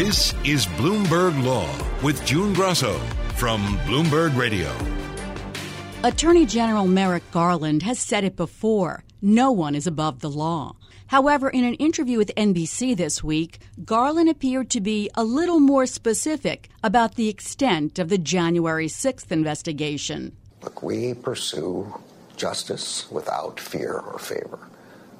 This is Bloomberg Law with June Grosso from Bloomberg Radio. Attorney General Merrick Garland has said it before no one is above the law. However, in an interview with NBC this week, Garland appeared to be a little more specific about the extent of the January 6th investigation. Look, we pursue justice without fear or favor.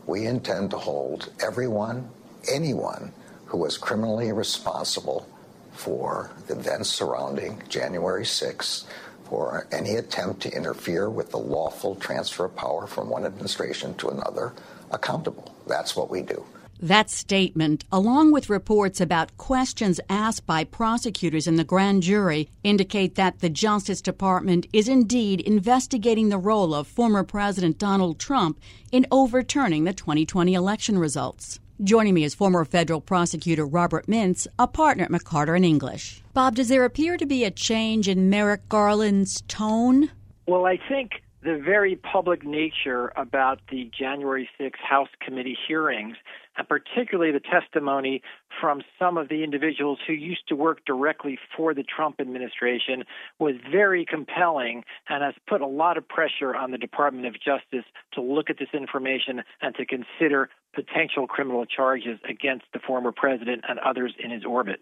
We intend to hold everyone, anyone, who was criminally responsible for the events surrounding January 6th for any attempt to interfere with the lawful transfer of power from one administration to another accountable. That's what we do. That statement, along with reports about questions asked by prosecutors in the grand jury, indicate that the Justice Department is indeed investigating the role of former President Donald Trump in overturning the 2020 election results. Joining me is former federal prosecutor Robert Mintz, a partner at McCarter and English. Bob, does there appear to be a change in Merrick Garland's tone? Well, I think the very public nature about the January 6th House committee hearings, and particularly the testimony from some of the individuals who used to work directly for the Trump administration, was very compelling and has put a lot of pressure on the Department of Justice to look at this information and to consider potential criminal charges against the former president and others in his orbit.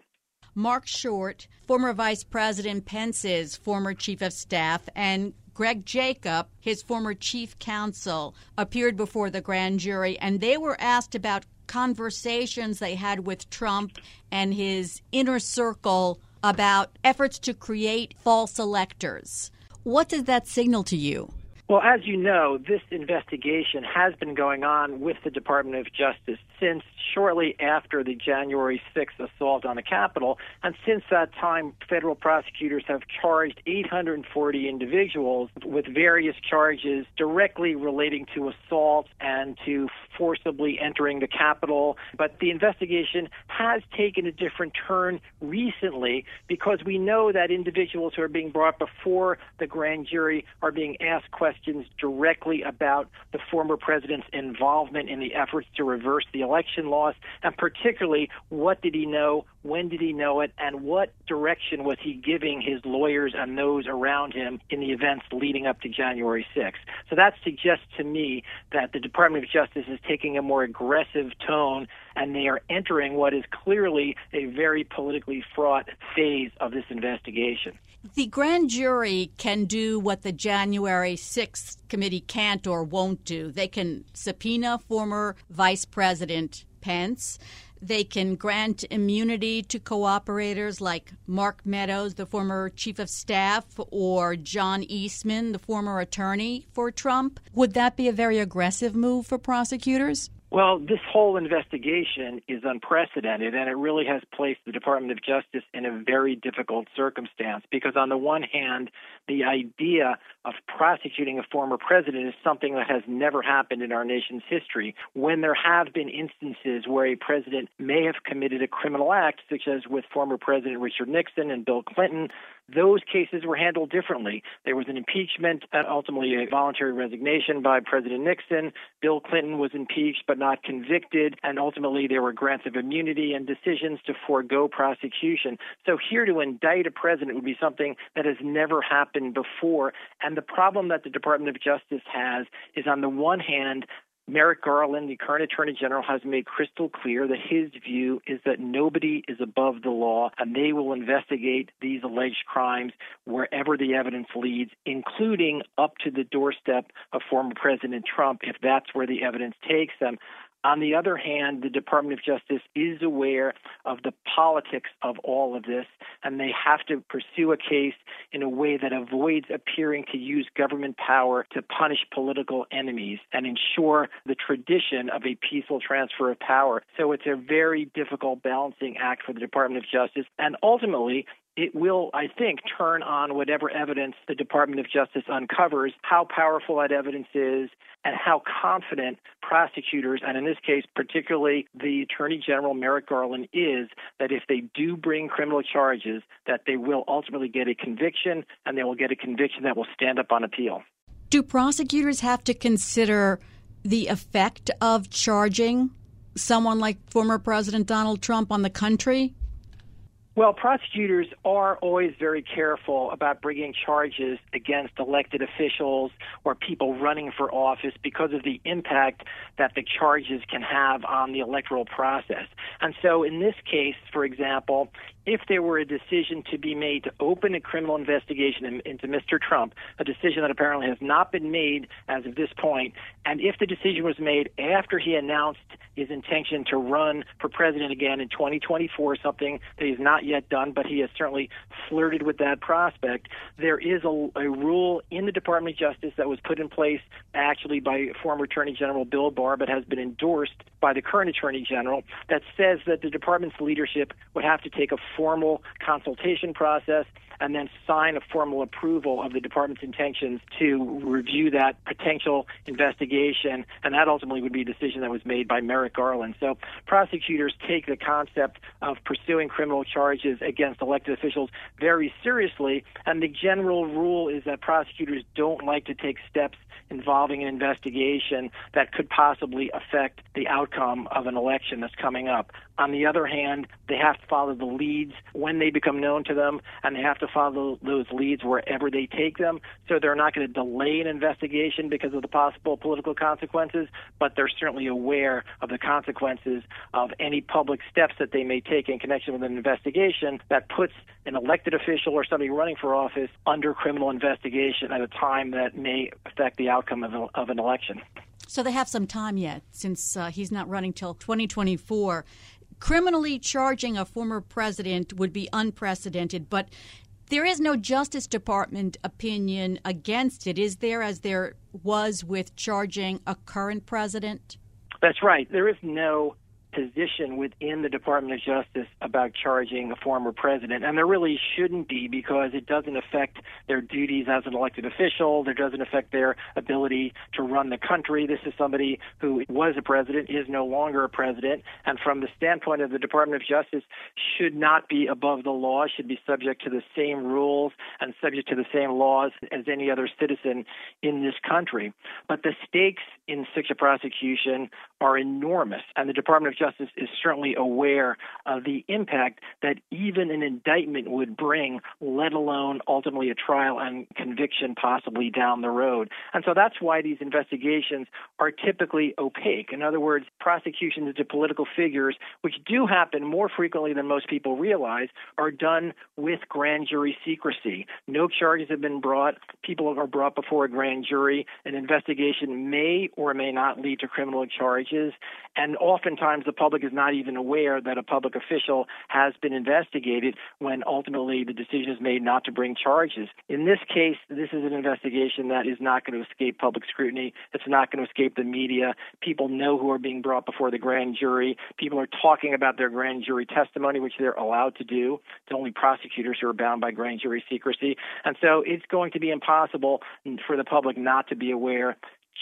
Marc Short, former Vice President Pence's former chief of staff, and Greg Jacob, his former chief counsel, appeared before the grand jury and they were asked about conversations they had with Trump and his inner circle about efforts to create false electors. What does that signal to you? Well, as you know, this investigation has been going on with the Department of Justice since shortly after the January 6th assault on the Capitol. And since that time, federal prosecutors have charged 840 individuals with various charges directly relating to assault and to forcibly entering the Capitol. But the investigation has taken a different turn recently because we know that individuals who are being brought before the grand jury are being asked questions questions directly about the former president's involvement in the efforts to reverse the election loss, and particularly what did he know, when did he know it, and what direction was he giving his lawyers and those around him in the events leading up to January 6th. So that suggests to me that the Department of Justice is taking a more aggressive tone and they are entering what is clearly a very politically fraught phase of this investigation. The grand jury can do what the January 6th committee can't or won't do. They can subpoena former Vice President Pence. They can grant immunity to cooperators like Mark Meadows, the former chief of staff, or John Eastman, the former attorney for Trump. Would that be a very aggressive move for prosecutors? Well, this whole investigation is unprecedented, and it really has placed the Department of Justice in a very difficult circumstance because, on the one hand, the idea of prosecuting a former president is something that has never happened in our nation's history. When there have been instances where a president may have committed a criminal act, such as with former President Richard Nixon and Bill Clinton, those cases were handled differently. There was an impeachment and ultimately a voluntary resignation by President Nixon. Bill Clinton was impeached but not convicted, and ultimately there were grants of immunity and decisions to forego prosecution. So here to indict a president would be something that has never happened before. And the problem that the Department of Justice has is on the one hand, Merrick Garland, the current Attorney General, has made crystal clear that his view is that nobody is above the law and they will investigate these alleged crimes wherever the evidence leads, including up to the doorstep of former President Trump if that's where the evidence takes them. On the other hand, the Department of Justice is aware of the politics of all of this, and they have to pursue a case in a way that avoids appearing to use government power to punish political enemies and ensure the tradition of a peaceful transfer of power. So it's a very difficult balancing act for the Department of Justice. And ultimately, it will, I think, turn on whatever evidence the Department of Justice uncovers, how powerful that evidence is, and how confident prosecutors, and in this case, particularly the Attorney General Merrick Garland, is that if they do bring criminal charges, that they will ultimately get a conviction, and they will get a conviction that will stand up on appeal. Do prosecutors have to consider the effect of charging someone like former President Donald Trump on the country? Well, prosecutors are always very careful about bringing charges against elected officials or people running for office because of the impact that the charges can have on the electoral process. And so, in this case, for example, if there were a decision to be made to open a criminal investigation into Mr. Trump, a decision that apparently has not been made as of this point, and if the decision was made after he announced his intention to run for president again in 2024, something that he's not yet done, but he has certainly flirted with that prospect. There is a, a rule in the Department of Justice that was put in place actually by former Attorney General Bill Barr, but has been endorsed by the current Attorney General that says that the department's leadership would have to take a formal consultation process and then sign a formal approval of the department's intentions to review that potential investigation. And that ultimately would be a decision that was made by Merrick Garland. So prosecutors take the concept of pursuing criminal charges against elected officials very seriously. And the general rule is that prosecutors don't like to take steps involving an investigation that could possibly affect the outcome of an election that's coming up. On the other hand, they have to follow the leads when they become known to them, and they have to follow those leads wherever they take them. So they're not going to delay an investigation because of the possible political consequences, but they're certainly aware of the consequences of any public steps that they may take in connection with an investigation that puts an elected official or somebody running for office under criminal investigation at a time that may affect the outcome of, a, of an election. So they have some time yet, since uh, he's not running till 2024. Criminally charging a former president would be unprecedented, but there is no Justice Department opinion against it, is there, as there was with charging a current president? That's right. There is no position within the Department of Justice about charging a former president. And there really shouldn't be because it doesn't affect their duties as an elected official. It doesn't affect their ability to run the country. This is somebody who was a president, is no longer a president. And from the standpoint of the Department of Justice, should not be above the law, should be subject to the same rules and subject to the same laws as any other citizen in this country. But the stakes in such a prosecution are enormous. And the Department of Justice is certainly aware of the impact that even an indictment would bring, let alone ultimately a trial and conviction possibly down the road. And so that's why these investigations are typically opaque. In other words, prosecutions into political figures, which do happen more frequently than most people realize, are done with grand jury secrecy. No charges have been brought. People are brought before a grand jury. An investigation may or may not lead to criminal charges. And oftentimes the public is not even aware that a public official has been investigated when ultimately the decision is made not to bring charges. In this case, this is an investigation that is not going to escape public scrutiny. It's not going to escape the media. People know who are being brought before the grand jury. People are talking about their grand jury testimony, which they're allowed to do. It's only prosecutors who are bound by grand jury secrecy. And so it's going to be impossible for the public not to be aware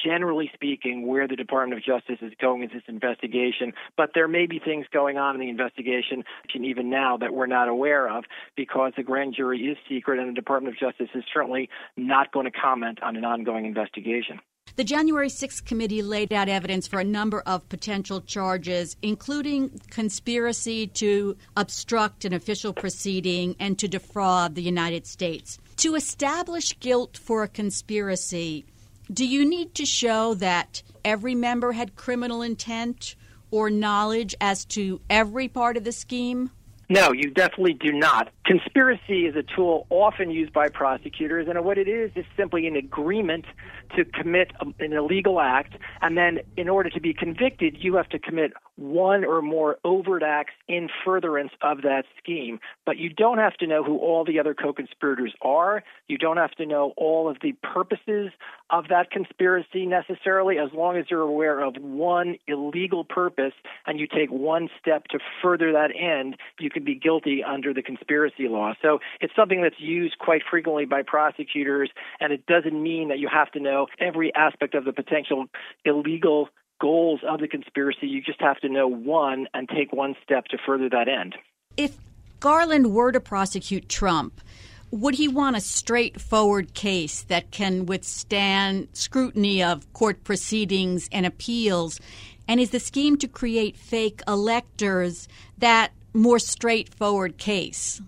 generally speaking, where the Department of Justice is going with this investigation. But there may be things going on in the investigation, even now, that we're not aware of because the grand jury is secret and the Department of Justice is certainly not going to comment on an ongoing investigation. The January 6th committee laid out evidence for a number of potential charges, including conspiracy to obstruct an official proceeding and to defraud the United States. To establish guilt for a conspiracy, do you need to show that every member had criminal intent or knowledge as to every part of the scheme? No, you definitely do not. Conspiracy is a tool often used by prosecutors, and what it is is simply an agreement to commit an illegal act, and then in order to be convicted, you have to commit one or more overt acts in furtherance of that scheme. But you don't have to know who all the other co conspirators are. You don't have to know all of the purposes of that conspiracy necessarily, as long as you're aware of one illegal purpose and you take one step to further that end, you can be guilty under the conspiracy law. So it's something that's used quite frequently by prosecutors, and it doesn't mean that you have to know every aspect of the potential illegal goals of the conspiracy. You just have to know one and take one step to further that end. If Garland were to prosecute Trump, would he want a straightforward case that can withstand scrutiny of court proceedings and appeals? And is the scheme to create fake electors that more straightforward case?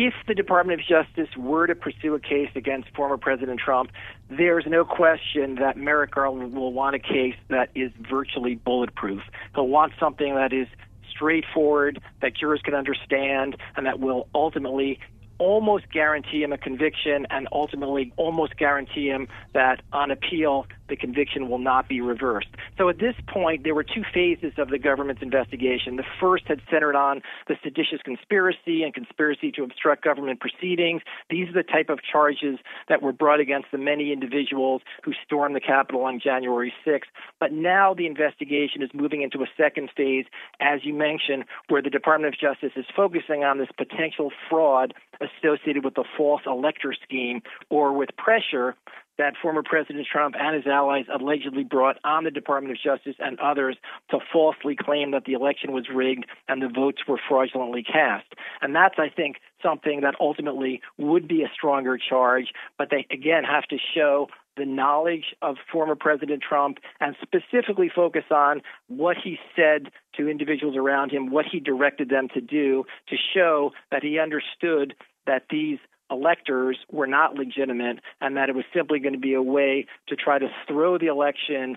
if the Department of Justice were to pursue a case against former President Trump, there's no question that Merrick Garland will want a case that is virtually bulletproof. He'll want something that is straightforward, that jurors can understand, and that will ultimately almost guarantee him a conviction and ultimately almost guarantee him that on appeal the conviction will not be reversed. So at this point, there were two phases of the government's investigation. The first had centered on the seditious conspiracy and conspiracy to obstruct government proceedings. These are the type of charges that were brought against the many individuals who stormed the Capitol on January 6th. But now the investigation is moving into a second phase, as you mentioned, where the Department of Justice is focusing on this potential fraud associated with the false elector scheme or with pressure that former President Trump and his allies allegedly brought on the Department of Justice and others to falsely claim that the election was rigged and the votes were fraudulently cast. And that's, I think, something that ultimately would be a stronger charge, but they again have to show the knowledge of former President Trump and specifically focus on what he said to individuals around him, what he directed them to do to show that he understood that these electors were not legitimate and that it was simply going to be a way to try to throw the election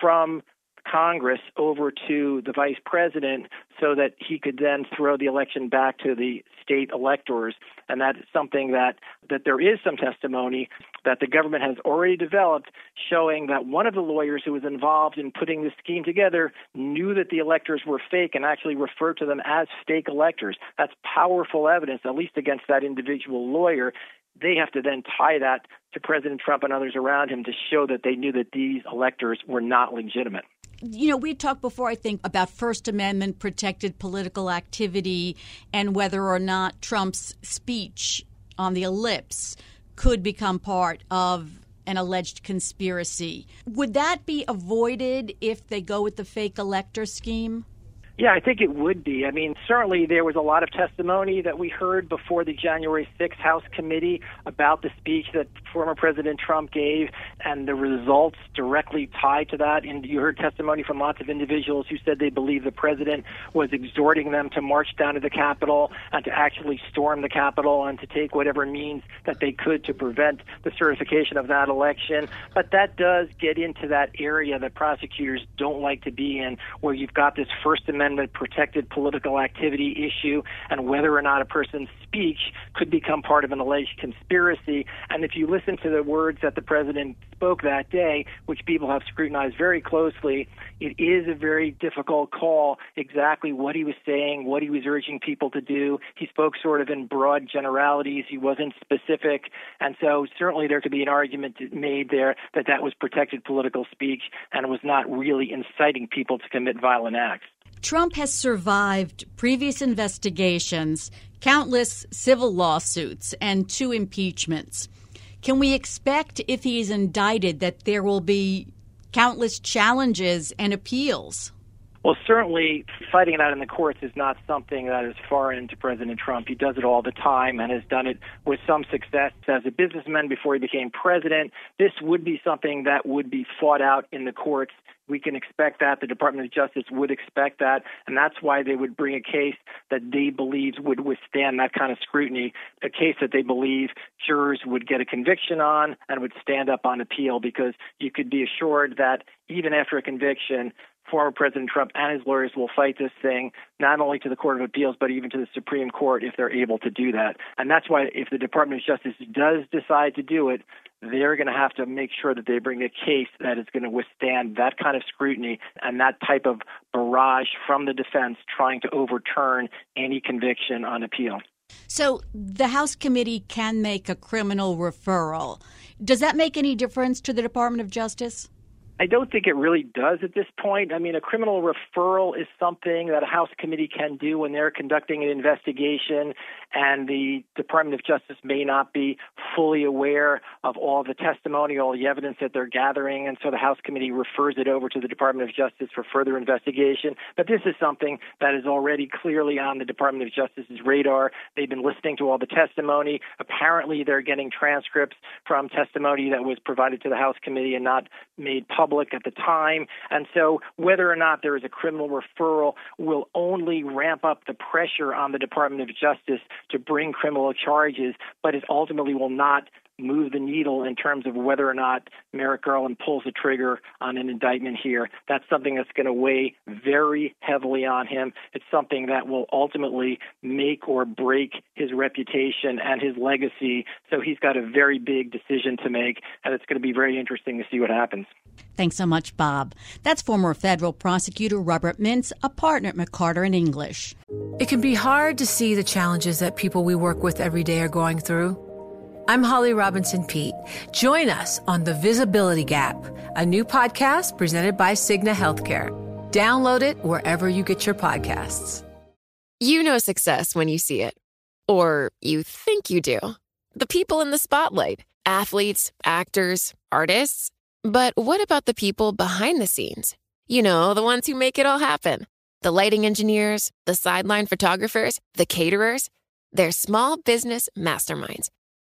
from Congress over to the vice president so that he could then throw the election back to the state electors. And that is something that, that there is some testimony that the government has already developed showing that one of the lawyers who was involved in putting the scheme together knew that the electors were fake and actually referred to them as fake electors. That's powerful evidence, at least against that individual lawyer they have to then tie that to President Trump and others around him to show that they knew that these electors were not legitimate you know, we talked before, I think, about First Amendment protected political activity and whether or not Trump's speech on the ellipse could become part of an alleged conspiracy. Would that be avoided if they go with the fake elector scheme? Yeah, I think it would be. I mean, certainly there was a lot of testimony that we heard before the January 6th House committee about the speech that former President Trump gave and the results directly tied to that. And you heard testimony from lots of individuals who said they believe the president was exhorting them to march down to the Capitol and to actually storm the Capitol and to take whatever means that they could to prevent the certification of that election. But that does get into that area that prosecutors don't like to be in, where you've got this First Amendment protected political activity issue and whether or not a person's speech could become part of an alleged conspiracy. And if you listen to the words that the president spoke that day, which people have scrutinized very closely, it is a very difficult call exactly what he was saying, what he was urging people to do. He spoke sort of in broad generalities, he wasn't specific. And so certainly there could be an argument made there that that was protected political speech and was not really inciting people to commit violent acts. Trump has survived previous investigations, countless civil lawsuits, and two impeachments. Can we expect, if he is indicted, that there will be countless challenges and appeals? Well, certainly fighting it out in the courts is not something that is foreign to President Trump. He does it all the time and has done it with some success as a businessman before he became president. This would be something that would be fought out in the courts. We can expect that. The Department of Justice would expect that. And that's why they would bring a case that they believe would withstand that kind of scrutiny, a case that they believe jurors would get a conviction on and would stand up on appeal because you could be assured that even after a conviction, former President Trump and his lawyers will fight this thing not only to the Court of Appeals but even to the Supreme Court if they're able to do that. And that's why if the Department of Justice does decide to do it, they're going to have to make sure that they bring a case that is going to withstand that kind of scrutiny and that type of barrage from the defense trying to overturn any conviction on appeal. So the House committee can make a criminal referral. Does that make any difference to the Department of Justice? I don't think it really does at this point. I mean, a criminal referral is something that a House committee can do when they're conducting an investigation and the Department of Justice may not be fully aware of all the testimony, all the evidence that they're gathering, and so the House committee refers it over to the Department of Justice for further investigation. But this is something that is already clearly on the Department of Justice's radar. They've been listening to all the testimony. Apparently, they're getting transcripts from testimony that was provided to the House committee and not made public at the time. And so whether or not there is a criminal referral will only ramp up the pressure on the Department of Justice to bring criminal charges, but it ultimately will not move the needle in terms of whether or not Merrick Garland pulls the trigger on an indictment here. That's something that's going to weigh very heavily on him. It's something that will ultimately make or break his reputation and his legacy. So he's got a very big decision to make, and it's going to be very interesting to see what happens. Thanks so much, Bob. That's former federal prosecutor Robert Mintz, a partner at McCarter and English. It can be hard to see the challenges that people we work with every day are going through. I'm Holly Robinson Peete. Join us on The Visibility Gap, a new podcast presented by Cigna Healthcare. Download it wherever you get your podcasts. You know success when you see it, or you think you do. The people in the spotlight athletes, actors, artists. But what about the people behind the scenes? You know, the ones who make it all happen the lighting engineers, the sideline photographers, the caterers. They're small business masterminds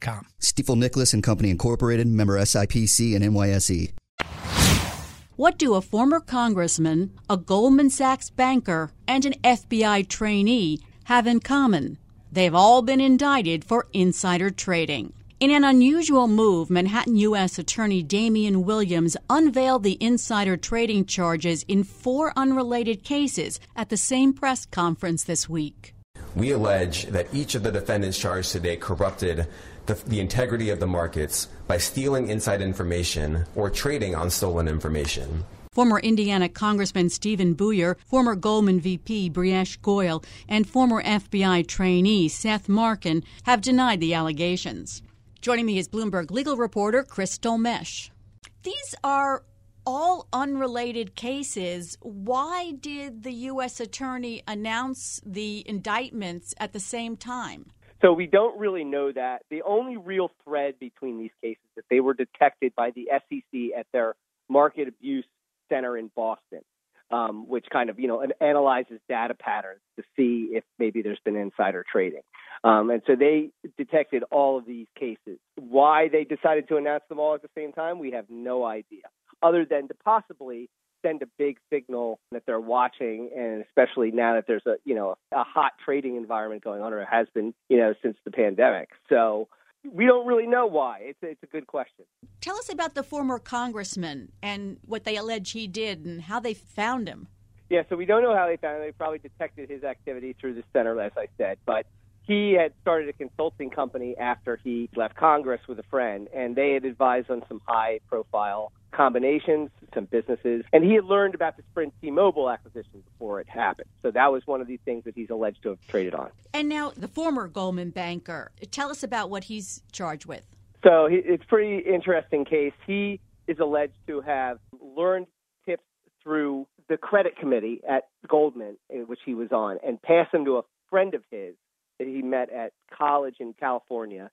com. Stifel Nicolaus and Company Incorporated, member SIPC and NYSE. What do a former congressman, a Goldman Sachs banker, and an FBI trainee have in common? They've all been indicted for insider trading. In an unusual move, Manhattan U.S. Attorney Damian Williams unveiled the insider trading charges in four unrelated cases at the same press conference this week. We allege that each of the defendants charged today corrupted the, the, integrity of the markets by stealing inside information or trading on stolen information. Former Indiana Congressman Stephen Buyer, former Goldman VP Brijesh Goyal, and former FBI trainee Seth Markin have denied the allegations. Joining me is Bloomberg legal reporter Chris Dolmetsch. These are all unrelated cases. Why did the U.S. attorney announce the indictments at the same time? So we don't really know that. The only real thread between these cases is that they were detected by the SEC at their market abuse center in Boston, um, which kind of you know analyzes data patterns to see if maybe there's been insider trading. Um, and so they detected all of these cases. Why they decided to announce them all at the same time, we have no idea, other than to possibly send a big signal that they're watching, and especially now that there's a you know a hot trading environment going on, or it has been you know since the pandemic. So we don't really know why. It's a, it's a good question. Tell us about the former congressman and what they allege he did and how they found him. Yeah, so we don't know how they found him. They probably detected his activity through the center, as I said, but he had started a consulting company after he left Congress with a friend, and they had advised on some high profile combinations, some businesses, and he had learned about the Sprint T Mobile acquisition before it happened. So that was one of these things that he's alleged to have traded on. And now the former Goldman banker, tell us about what he's charged with. So he, it's a pretty interesting case. He is alleged to have learned tips through the credit committee at Goldman, eh, which he was on, and passed them to a friend of his that he met at college in California,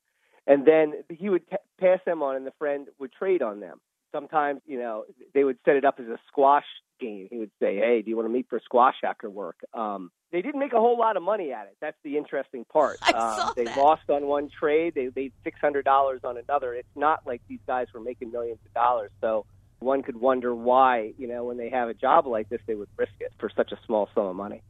and then he would t- pass them on, and the friend would trade on them. Sometimes, you know, they would set it up as a squash game. He would say, "Hey, do you want to meet for squash after work?" Um, they didn't make a whole lot of money at it. That's the interesting part. I saw um, they that. lost on one trade. They made six hundred dollars on another. It's not like these guys were making millions of dollars. So one could wonder why, you know, when they have a job like this, they would risk it for such a small sum of money.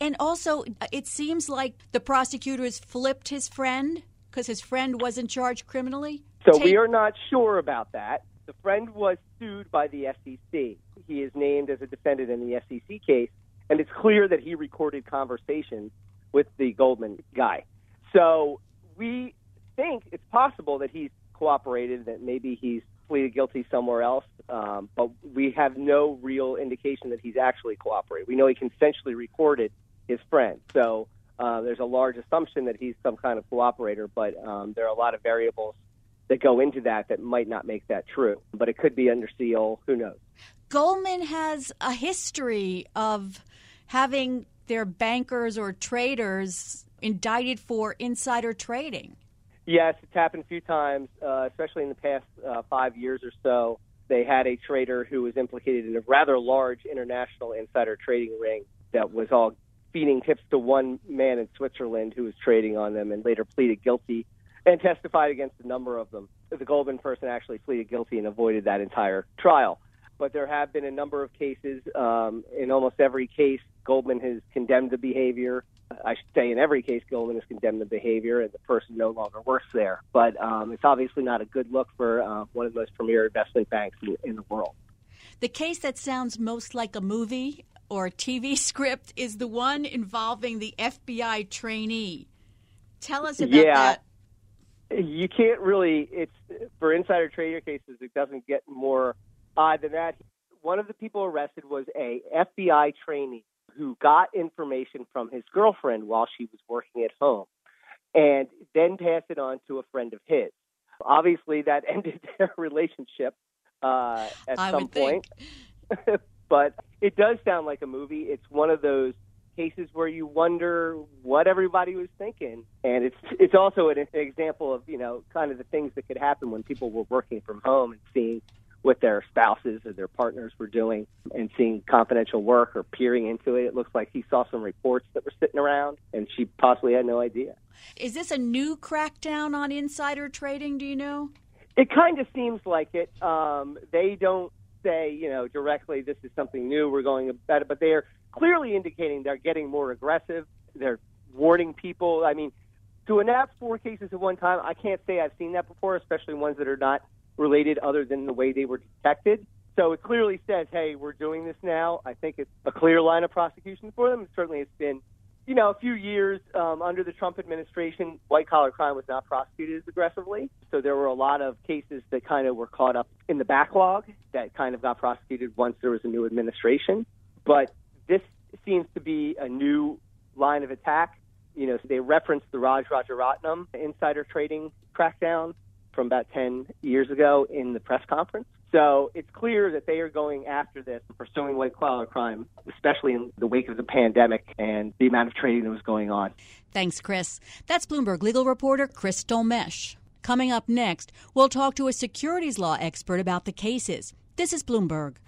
And also, it seems like the prosecutor has flipped his friend because his friend wasn't charged criminally. So Take- we are not sure about that. The friend was sued by the SEC. He is named as a defendant in the SEC case, and it's clear that he recorded conversations with the Goldman guy. So we think it's possible that he's cooperated, that maybe he's pleaded guilty somewhere else, um, but we have no real indication that he's actually cooperated. We know he consensually recorded his friend, so uh, there's a large assumption that he's some kind of cooperator, but um, there are a lot of variables that go into that that might not make that true. But it could be under seal. Who knows? Goldman has a history of having their bankers or traders indicted for insider trading. Yes, it's happened a few times, uh, especially in the past uh, five years or so. They had a trader who was implicated in a rather large international insider trading ring that was all feeding tips to one man in Switzerland who was trading on them and later pleaded guilty and testified against a number of them. The Goldman person actually pleaded guilty and avoided that entire trial. But there have been a number of cases. Um, in almost every case, Goldman has condemned the behavior. I should say, in every case, Goldman has condemned the behavior, and the person no longer works there. But um, it's obviously not a good look for uh, one of the most premier investment banks in, in the world. The case that sounds most like a movie or TV script is the one involving the FBI trainee. Tell us about Yeah. that. You can't really. It's for insider trader cases. It doesn't get more odd than that. One of the people arrested was a FBI trainee who got information from his girlfriend while she was working at home, and then passed it on to a friend of his. Obviously, that ended their relationship uh, at I some point. but it does sound like a movie. It's one of those cases where you wonder what everybody was thinking, and it's it's also an example of you know kind of the things that could happen when people were working from home and seeing what their spouses or their partners were doing and seeing confidential work or peering into it. It looks like he saw some reports that were sitting around, and she possibly had no idea. Is this a new crackdown on insider trading? Do you know? It kind of seems like it. Um, they don't say, you know, directly, this is something new, we're going about it, but they are clearly indicating they're getting more aggressive. They're warning people. I mean, to announce four cases at one time, I can't say I've seen that before, especially ones that are not related other than the way they were detected. So it clearly says, hey, we're doing this now. I think it's a clear line of prosecution for them. Certainly it's been, you know, a few years um, under the Trump administration, white collar crime was not prosecuted as aggressively. So there were a lot of cases that kind of were caught up in the backlog that kind of got prosecuted once there was a new administration. But this seems to be a new line of attack. You know, they referenced the Raj Rajaratnam insider trading crackdown from about 10 years ago in the press conference. So it's clear that they are going after this, pursuing white collar crime, especially in the wake of the pandemic and the amount of trading that was going on. Thanks, Chris. That's Bloomberg legal reporter Chris Dolmetsch. Coming up next, we'll talk to a securities law expert about the cases. This is Bloomberg.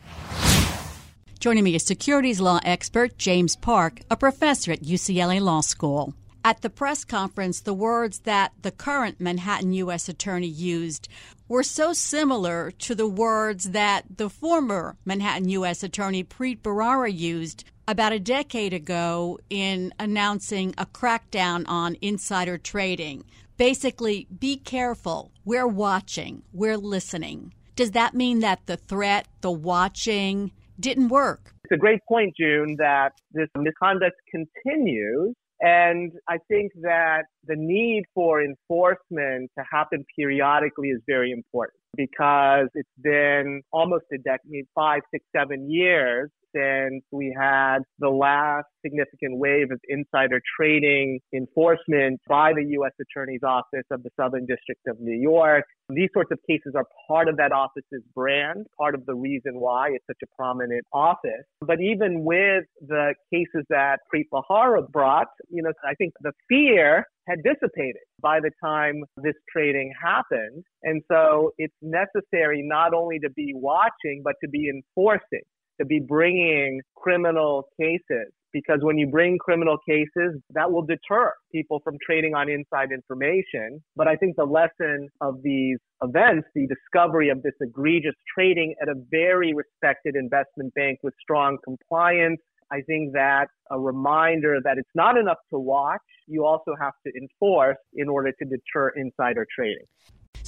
Joining me is securities law expert James Park, a professor at UCLA Law School. At the press conference, the words that the current Manhattan U.S. Attorney used were so similar to the words that the former Manhattan U.S. Attorney Preet Bharara used about a decade ago in announcing a crackdown on insider trading. Basically, be careful. We're watching, we're listening. Does that mean that the threat, the watching, didn't work? It's a great point, June, that this misconduct continues and I think that the need for enforcement to happen periodically is very important because it's been almost a decade, five, six, seven years since we had the last significant wave of insider trading enforcement by the U.S. Attorney's Office of the Southern District of New York. These sorts of cases are part of that office's brand, part of the reason why it's such a prominent office. But even with the cases that Preet Bharara brought, you know, I think the fear had dissipated by the time this trading happened. And so it's necessary not only to be watching, but to be enforcing to be bringing criminal cases because when you bring criminal cases, that will deter people from trading on inside information. But I think the lesson of these events, the discovery of this egregious trading at a very respected investment bank with strong compliance, I think that a reminder that it's not enough to watch, you also have to enforce in order to deter insider trading.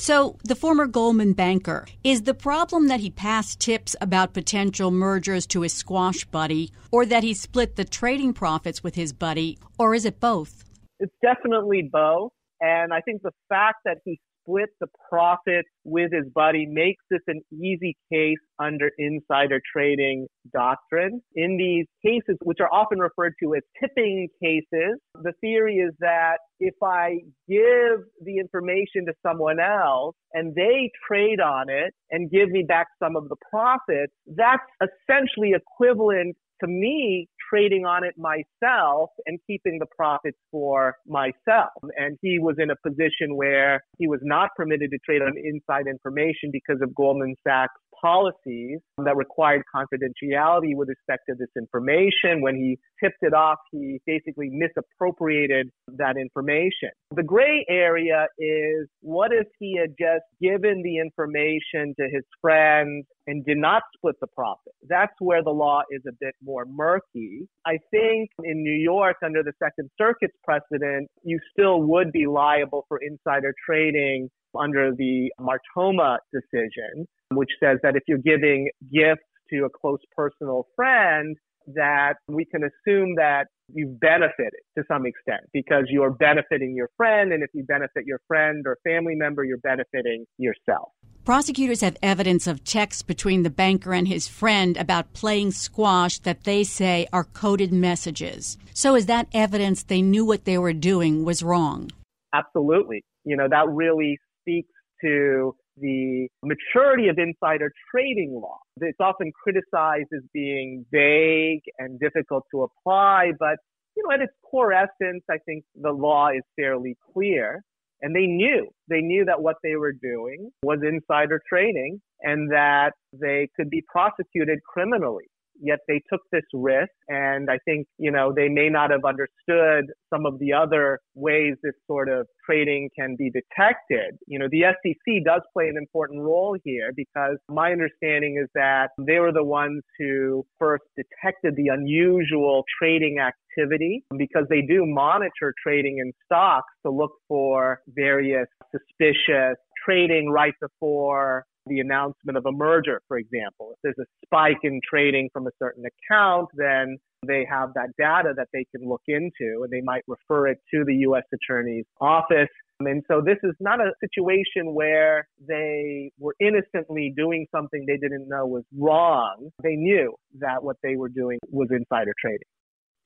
So, the former Goldman banker, is the problem that he passed tips about potential mergers to his squash buddy, or that he split the trading profits with his buddy, or is it both? It's definitely both. And I think the fact that he split the profits with his buddy makes this an easy case under insider trading doctrine. In these cases, which are often referred to as tipping cases, the theory is that if I give the information to someone else and they trade on it and give me back some of the profits, that's essentially equivalent to me trading on it myself and keeping the profits for myself. And he was in a position where he was not permitted to trade on inside information because of Goldman Sachs policies that required confidentiality with respect to this information. When he tipped it off, he basically misappropriated that information. The gray area is what if he had just given the information to his friends and did not split the profit? That's where the law is a bit more murky. I think in New York, under the Second Circuit's precedent, you still would be liable for insider trading under the Martoma decision, which says that if you're giving gifts to a close personal friend, that we can assume that you've benefited to some extent because you're benefiting your friend. And if you benefit your friend or family member, you're benefiting yourself. Prosecutors have evidence of texts between the banker and his friend about playing squash that they say are coded messages. So is that evidence they knew what they were doing was wrong? Absolutely. You know, that really speaks to the maturity of insider trading law. It's often criticized as being vague and difficult to apply, but you know, at its core essence, I think the law is fairly clear. And they knew, they knew that what they were doing was insider trading and that they could be prosecuted criminally yet they took this risk. And I think, you know, they may not have understood some of the other ways this sort of trading can be detected. You know, the SEC does play an important role here because my understanding is that they were the ones who first detected the unusual trading activity because they do monitor trading in stocks to look for various suspicious trading right before the announcement of a merger, for example. If there's a spike in trading from a certain account, then they have that data that they can look into and they might refer it to the U.S. Attorney's Office. And so this is not a situation where they were innocently doing something they didn't know was wrong. They knew that what they were doing was insider trading.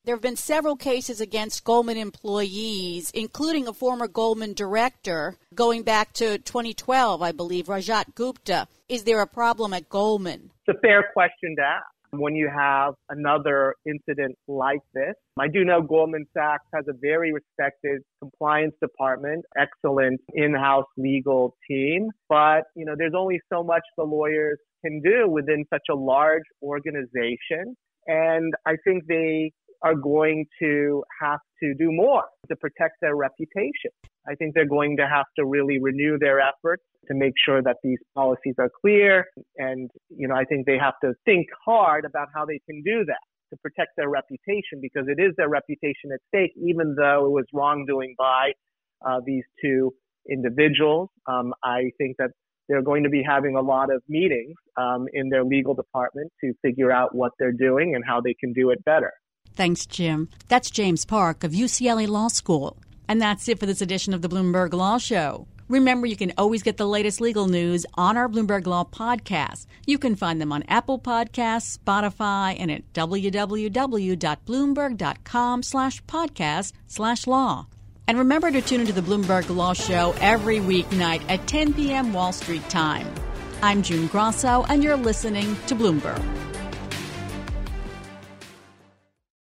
There have been several cases against Goldman employees, including a former Goldman director going back to 2012, I believe, Rajat Gupta. Is there a problem at Goldman? It's a fair question to ask when you have another incident like this. I do know Goldman Sachs has a very respected compliance department, excellent in-house legal team, but you know, there's only so much the lawyers can do within such a large organization. And I think they are going to have to do more to protect their reputation. I think they're going to have to really renew their efforts to make sure that these policies are clear. And, you know, I think they have to think hard about how they can do that to protect their reputation because it is their reputation at stake, even though it was wrongdoing by uh, these two individuals. Um, I think that they're going to be having a lot of meetings um, in their legal department to figure out what they're doing and how they can do it better. Thanks, Jim. That's James Park of UCLA Law School. And that's it for this edition of the Bloomberg Law Show. Remember, you can always get the latest legal news on our Bloomberg Law podcast. You can find them on Apple Podcasts, Spotify, and at www.bloomberg.com slash podcast slash law. And remember to tune into the Bloomberg Law Show every weeknight at 10 p.m. Wall Street time. I'm June Grosso, and you're listening to Bloomberg.